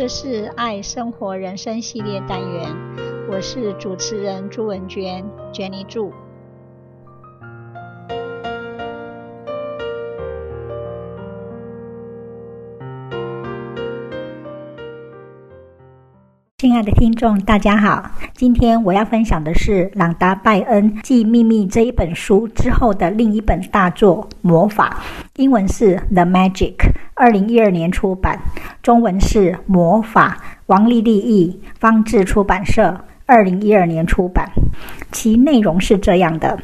这是爱生活人生系列单元，我是主持人朱文娟，Jenny 朱。亲爱的听众，大家好，今天我要分享的是朗达·拜恩继《秘密》这一本书之后的另一本大作《魔法》，英文是《The Magic》，二零一二年出版，中文是《魔法》，王丽丽译，方志出版社，二零一二年出版。其内容是这样的：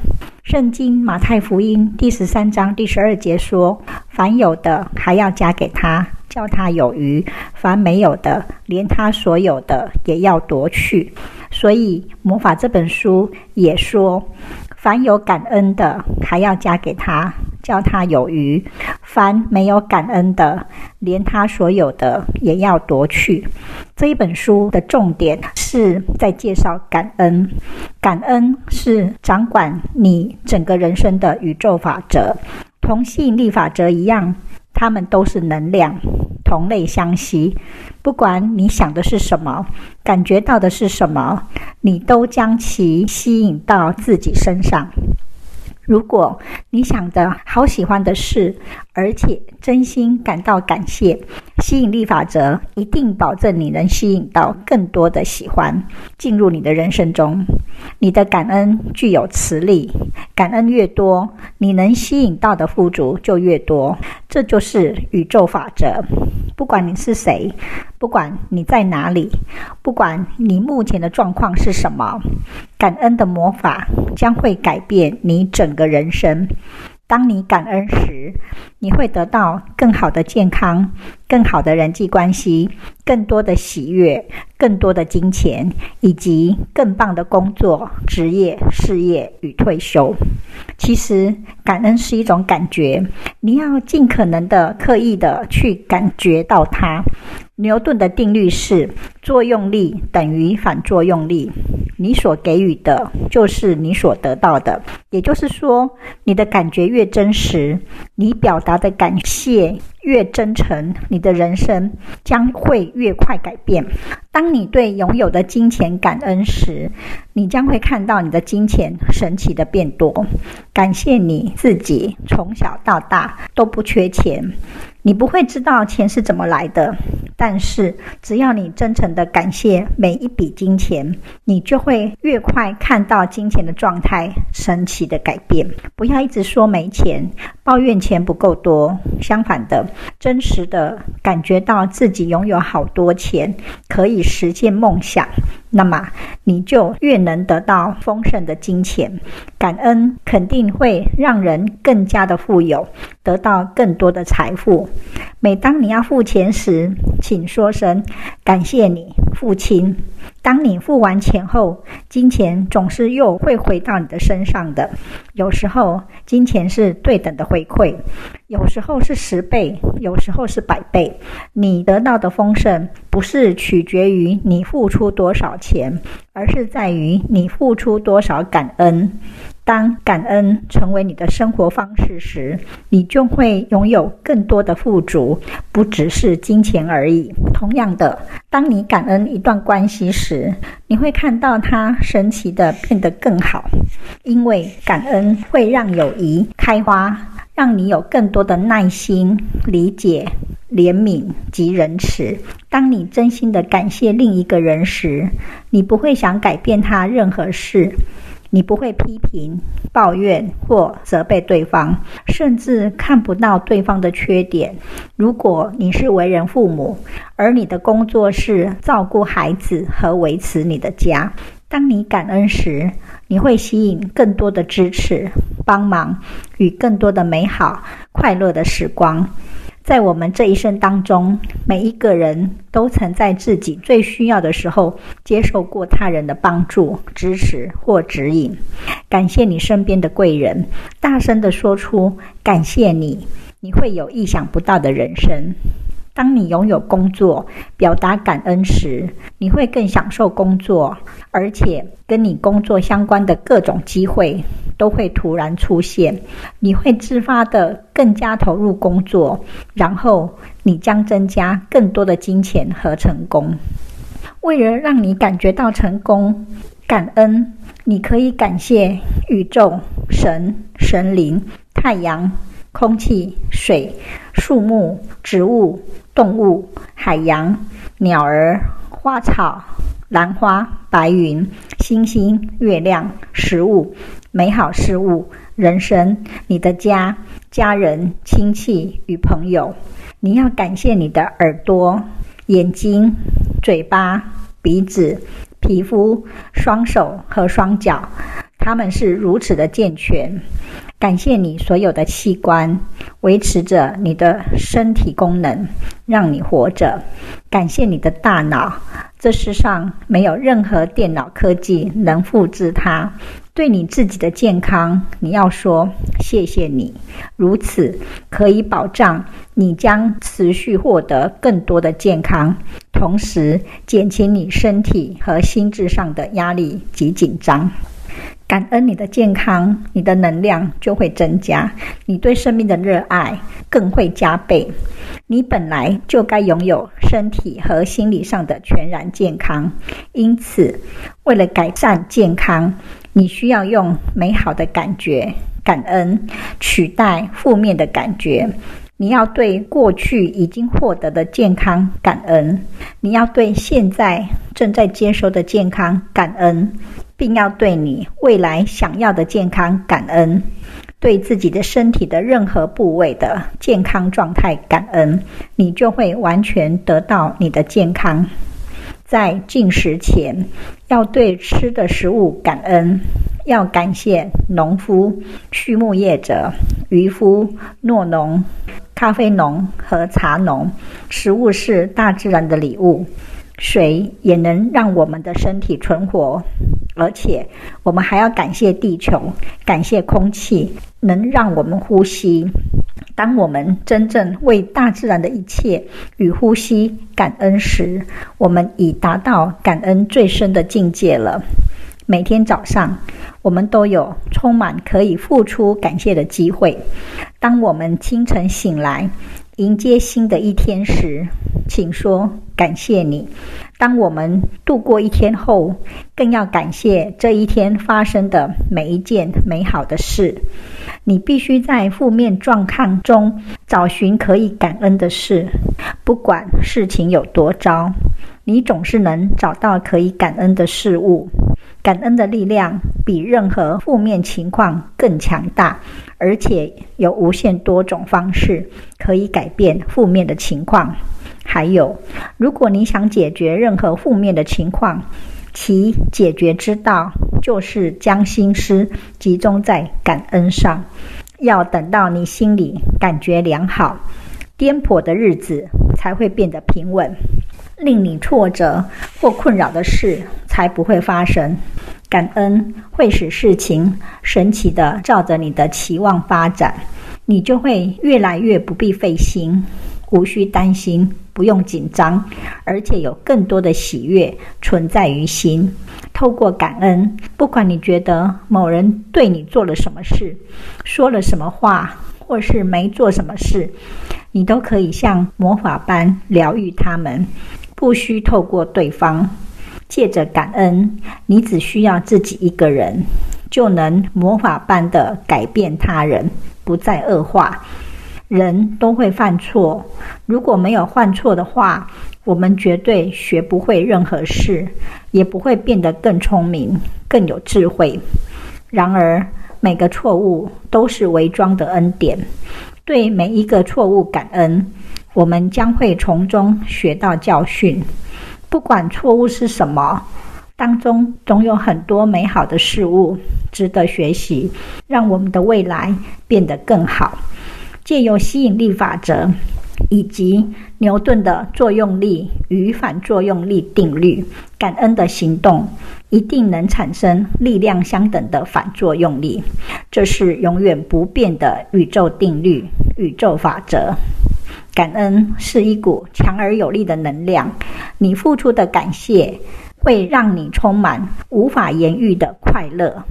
圣经马太福音第十三章第十二节说：“凡有的，还要加给他。”叫他有余，凡没有的，连他所有的也要夺去。所以，魔法这本书也说，凡有感恩的，还要加给他，叫他有余；凡没有感恩的，连他所有的也要夺去。这一本书的重点是在介绍感恩，感恩是掌管你整个人生的宇宙法则，同吸引力法则一样，它们都是能量。同类相吸，不管你想的是什么，感觉到的是什么，你都将其吸引到自己身上。如果你想的好喜欢的事，而且真心感到感谢，吸引力法则一定保证你能吸引到更多的喜欢进入你的人生中。你的感恩具有磁力，感恩越多，你能吸引到的富足就越多。这就是宇宙法则。不管你是谁，不管你在哪里，不管你目前的状况是什么，感恩的魔法将会改变你整个人生。当你感恩时，你会得到更好的健康、更好的人际关系、更多的喜悦、更多的金钱，以及更棒的工作、职业、事业与退休。其实，感恩是一种感觉，你要尽可能的刻意的去感觉到它。牛顿的定律是：作用力等于反作用力。你所给予的，就是你所得到的。也就是说，你的感觉越真实，你表达的感谢越真诚，你的人生将会越快改变。当你对拥有的金钱感恩时，你将会看到你的金钱神奇的变多。感谢你自己从小到大都不缺钱。你不会知道钱是怎么来的，但是只要你真诚地感谢每一笔金钱，你就会越快看到金钱的状态神奇的改变。不要一直说没钱，抱怨钱不够多。相反的，真实的感觉到自己拥有好多钱，可以实现梦想。那么你就越能得到丰盛的金钱，感恩肯定会让人更加的富有，得到更多的财富。每当你要付钱时，请说声感谢你，父亲。当你付完钱后，金钱总是又会回到你的身上的。有时候金钱是对等的回馈，有时候是十倍，有时候是百倍。你得到的丰盛不是取决于你付出多少钱，而是在于你付出多少感恩。当感恩成为你的生活方式时，你就会拥有更多的富足，不只是金钱而已。同样的，当你感恩一段关系时，你会看到它神奇地变得更好，因为感恩会让友谊开花，让你有更多的耐心、理解、怜悯及仁慈。当你真心地感谢另一个人时，你不会想改变他任何事。你不会批评、抱怨或责备对方，甚至看不到对方的缺点。如果你是为人父母，而你的工作是照顾孩子和维持你的家，当你感恩时，你会吸引更多的支持、帮忙与更多的美好、快乐的时光。在我们这一生当中，每一个人都曾在自己最需要的时候接受过他人的帮助、支持或指引。感谢你身边的贵人，大声地说出感谢你，你会有意想不到的人生。当你拥有工作，表达感恩时，你会更享受工作，而且跟你工作相关的各种机会都会突然出现，你会自发地更加投入工作，然后你将增加更多的金钱和成功。为了让你感觉到成功，感恩，你可以感谢宇宙、神、神灵、太阳、空气、水、树木、植物、动物、海洋、鸟儿、花草、兰花、白云、星星、月亮、食物、美好事物、人生、你的家、家人、亲戚与朋友。你要感谢你的耳朵、眼睛、嘴巴、鼻子、皮肤、双手和双脚，他们是如此的健全。感谢你所有的器官，维持着你的身体功能，让你活着。感谢你的大脑，这世上没有任何电脑科技能复制它。对你自己的健康，你要说谢谢你，如此可以保障你将持续获得更多的健康，同时减轻你身体和心智上的压力及紧张。感恩你的健康，你的能量就会增加，你对生命的热爱更会加倍。你本来就该拥有身体和心理上的全然健康，因此，为了改善健康，你需要用美好的感觉感恩取代负面的感觉。你要对过去已经获得的健康感恩，你要对现在正在接收的健康感恩。并要对你未来想要的健康感恩，对自己的身体的任何部位的健康状态感恩，你就会完全得到你的健康。在进食前，要对吃的食物感恩，要感谢农夫、畜牧业者、渔夫、诺农、咖啡农和茶农。食物是大自然的礼物，水也能让我们的身体存活。而且，我们还要感谢地球，感谢空气，能让我们呼吸。当我们真正为大自然的一切与呼吸感恩时，我们已达到感恩最深的境界了。每天早上，我们都有充满可以付出感谢的机会。当我们清晨醒来，迎接新的一天时，请说感谢你。当我们度过一天后，更要感谢这一天发生的每一件美好的事。你必须在负面状况中找寻可以感恩的事，不管事情有多糟，你总是能找到可以感恩的事物。感恩的力量比任何负面情况更强大，而且有无限多种方式可以改变负面的情况。还有，如果你想解决任何负面的情况，其解决之道就是将心思集中在感恩上。要等到你心里感觉良好，颠簸的日子才会变得平稳，令你挫折或困扰的事才不会发生。感恩会使事情神奇地照着你的期望发展，你就会越来越不必费心。无需担心，不用紧张，而且有更多的喜悦存在于心。透过感恩，不管你觉得某人对你做了什么事，说了什么话，或是没做什么事，你都可以像魔法般疗愈他们，不需透过对方。借着感恩，你只需要自己一个人，就能魔法般的改变他人，不再恶化。人都会犯错，如果没有犯错的话，我们绝对学不会任何事，也不会变得更聪明、更有智慧。然而，每个错误都是伪装的恩典。对每一个错误感恩，我们将会从中学到教训。不管错误是什么，当中总有很多美好的事物值得学习，让我们的未来变得更好。借由吸引力法则以及牛顿的作用力与反作用力定律，感恩的行动一定能产生力量相等的反作用力。这是永远不变的宇宙定律、宇宙法则。感恩是一股强而有力的能量，你付出的感谢会让你充满无法言喻的快乐。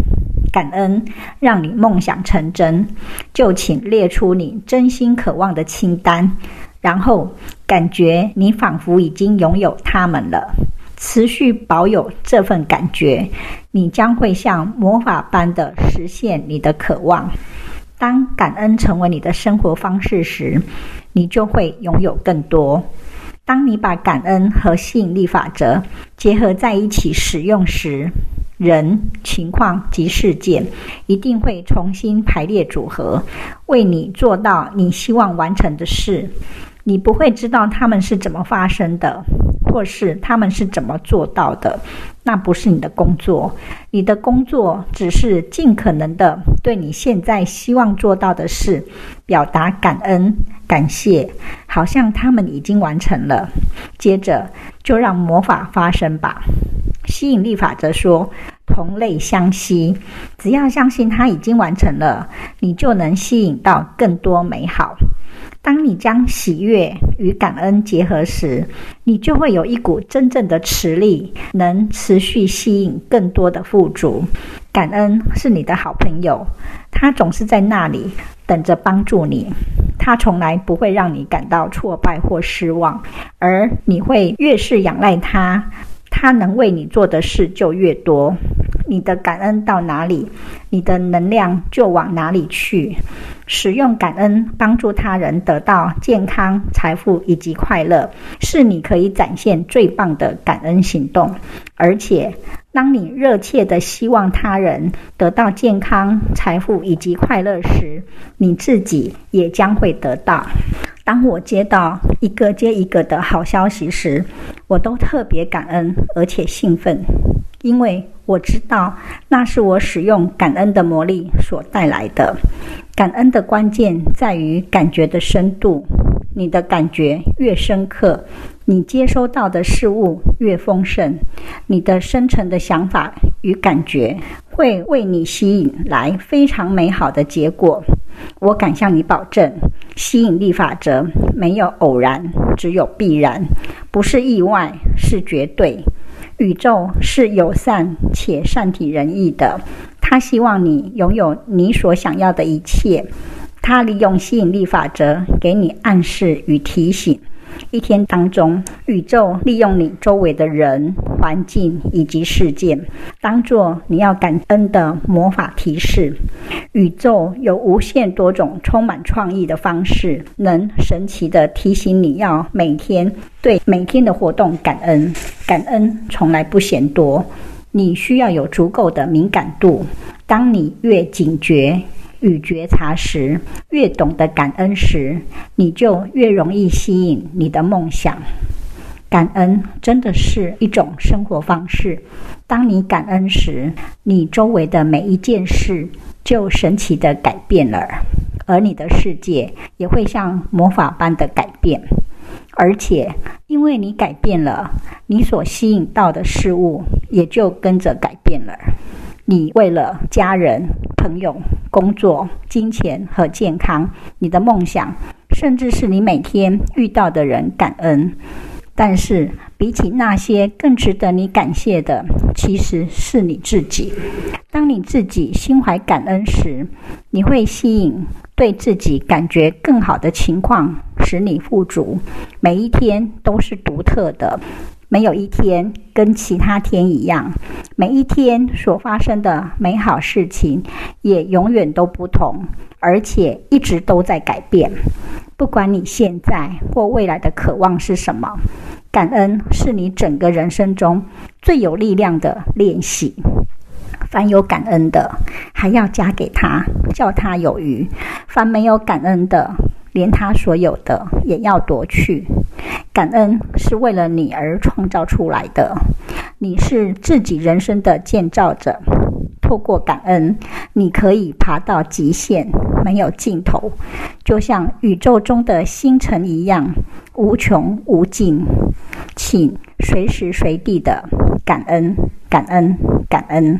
感恩让你梦想成真，就请列出你真心渴望的清单，然后感觉你仿佛已经拥有它们了。持续保有这份感觉，你将会像魔法般的实现你的渴望。当感恩成为你的生活方式时，你就会拥有更多。当你把感恩和吸引力法则结合在一起使用时，人、情况及事件一定会重新排列组合，为你做到你希望完成的事。你不会知道他们是怎么发生的。或是他们是怎么做到的？那不是你的工作，你的工作只是尽可能的对你现在希望做到的事表达感恩、感谢，好像他们已经完成了。接着就让魔法发生吧。吸引力法则说，同类相吸，只要相信它已经完成了，你就能吸引到更多美好。当你将喜悦与感恩结合时，你就会有一股真正的磁力，能持续吸引更多的富足。感恩是你的好朋友，他总是在那里等着帮助你，他从来不会让你感到挫败或失望，而你会越是仰赖他，他能为你做的事就越多。你的感恩到哪里，你的能量就往哪里去。使用感恩帮助他人得到健康、财富以及快乐，是你可以展现最棒的感恩行动。而且，当你热切地希望他人得到健康、财富以及快乐时，你自己也将会得到。当我接到一个接一个的好消息时，我都特别感恩而且兴奋，因为我知道那是我使用感恩的魔力所带来的。感恩的关键在于感觉的深度。你的感觉越深刻，你接收到的事物越丰盛。你的深层的想法与感觉会为你吸引来非常美好的结果。我敢向你保证，吸引力法则没有偶然，只有必然，不是意外，是绝对。宇宙是友善且善体人意的。它希望你拥有你所想要的一切。它利用吸引力法则给你暗示与提醒。一天当中，宇宙利用你周围的人、环境以及事件，当做你要感恩的魔法提示。宇宙有无限多种充满创意的方式，能神奇地提醒你要每天对每天的活动感恩。感恩从来不嫌多。你需要有足够的敏感度。当你越警觉与觉察时，越懂得感恩时，你就越容易吸引你的梦想。感恩真的是一种生活方式。当你感恩时，你周围的每一件事就神奇地改变了，而你的世界也会像魔法般的改变。而且，因为你改变了，你所吸引到的事物也就跟着改变了。你为了家人、朋友、工作、金钱和健康，你的梦想，甚至是你每天遇到的人感恩。但是，比起那些更值得你感谢的，其实是你自己。当你自己心怀感恩时，你会吸引对自己感觉更好的情况，使你富足。每一天都是独特的，没有一天跟其他天一样。每一天所发生的美好事情也永远都不同，而且一直都在改变。不管你现在或未来的渴望是什么，感恩是你整个人生中最有力量的练习。凡有感恩的，还要加给他，叫他有余；凡没有感恩的，连他所有的也要夺去。感恩是为了你而创造出来的，你是自己人生的建造者。透过感恩，你可以爬到极限，没有尽头，就像宇宙中的星辰一样无穷无尽。请随时随地的感恩，感恩，感恩。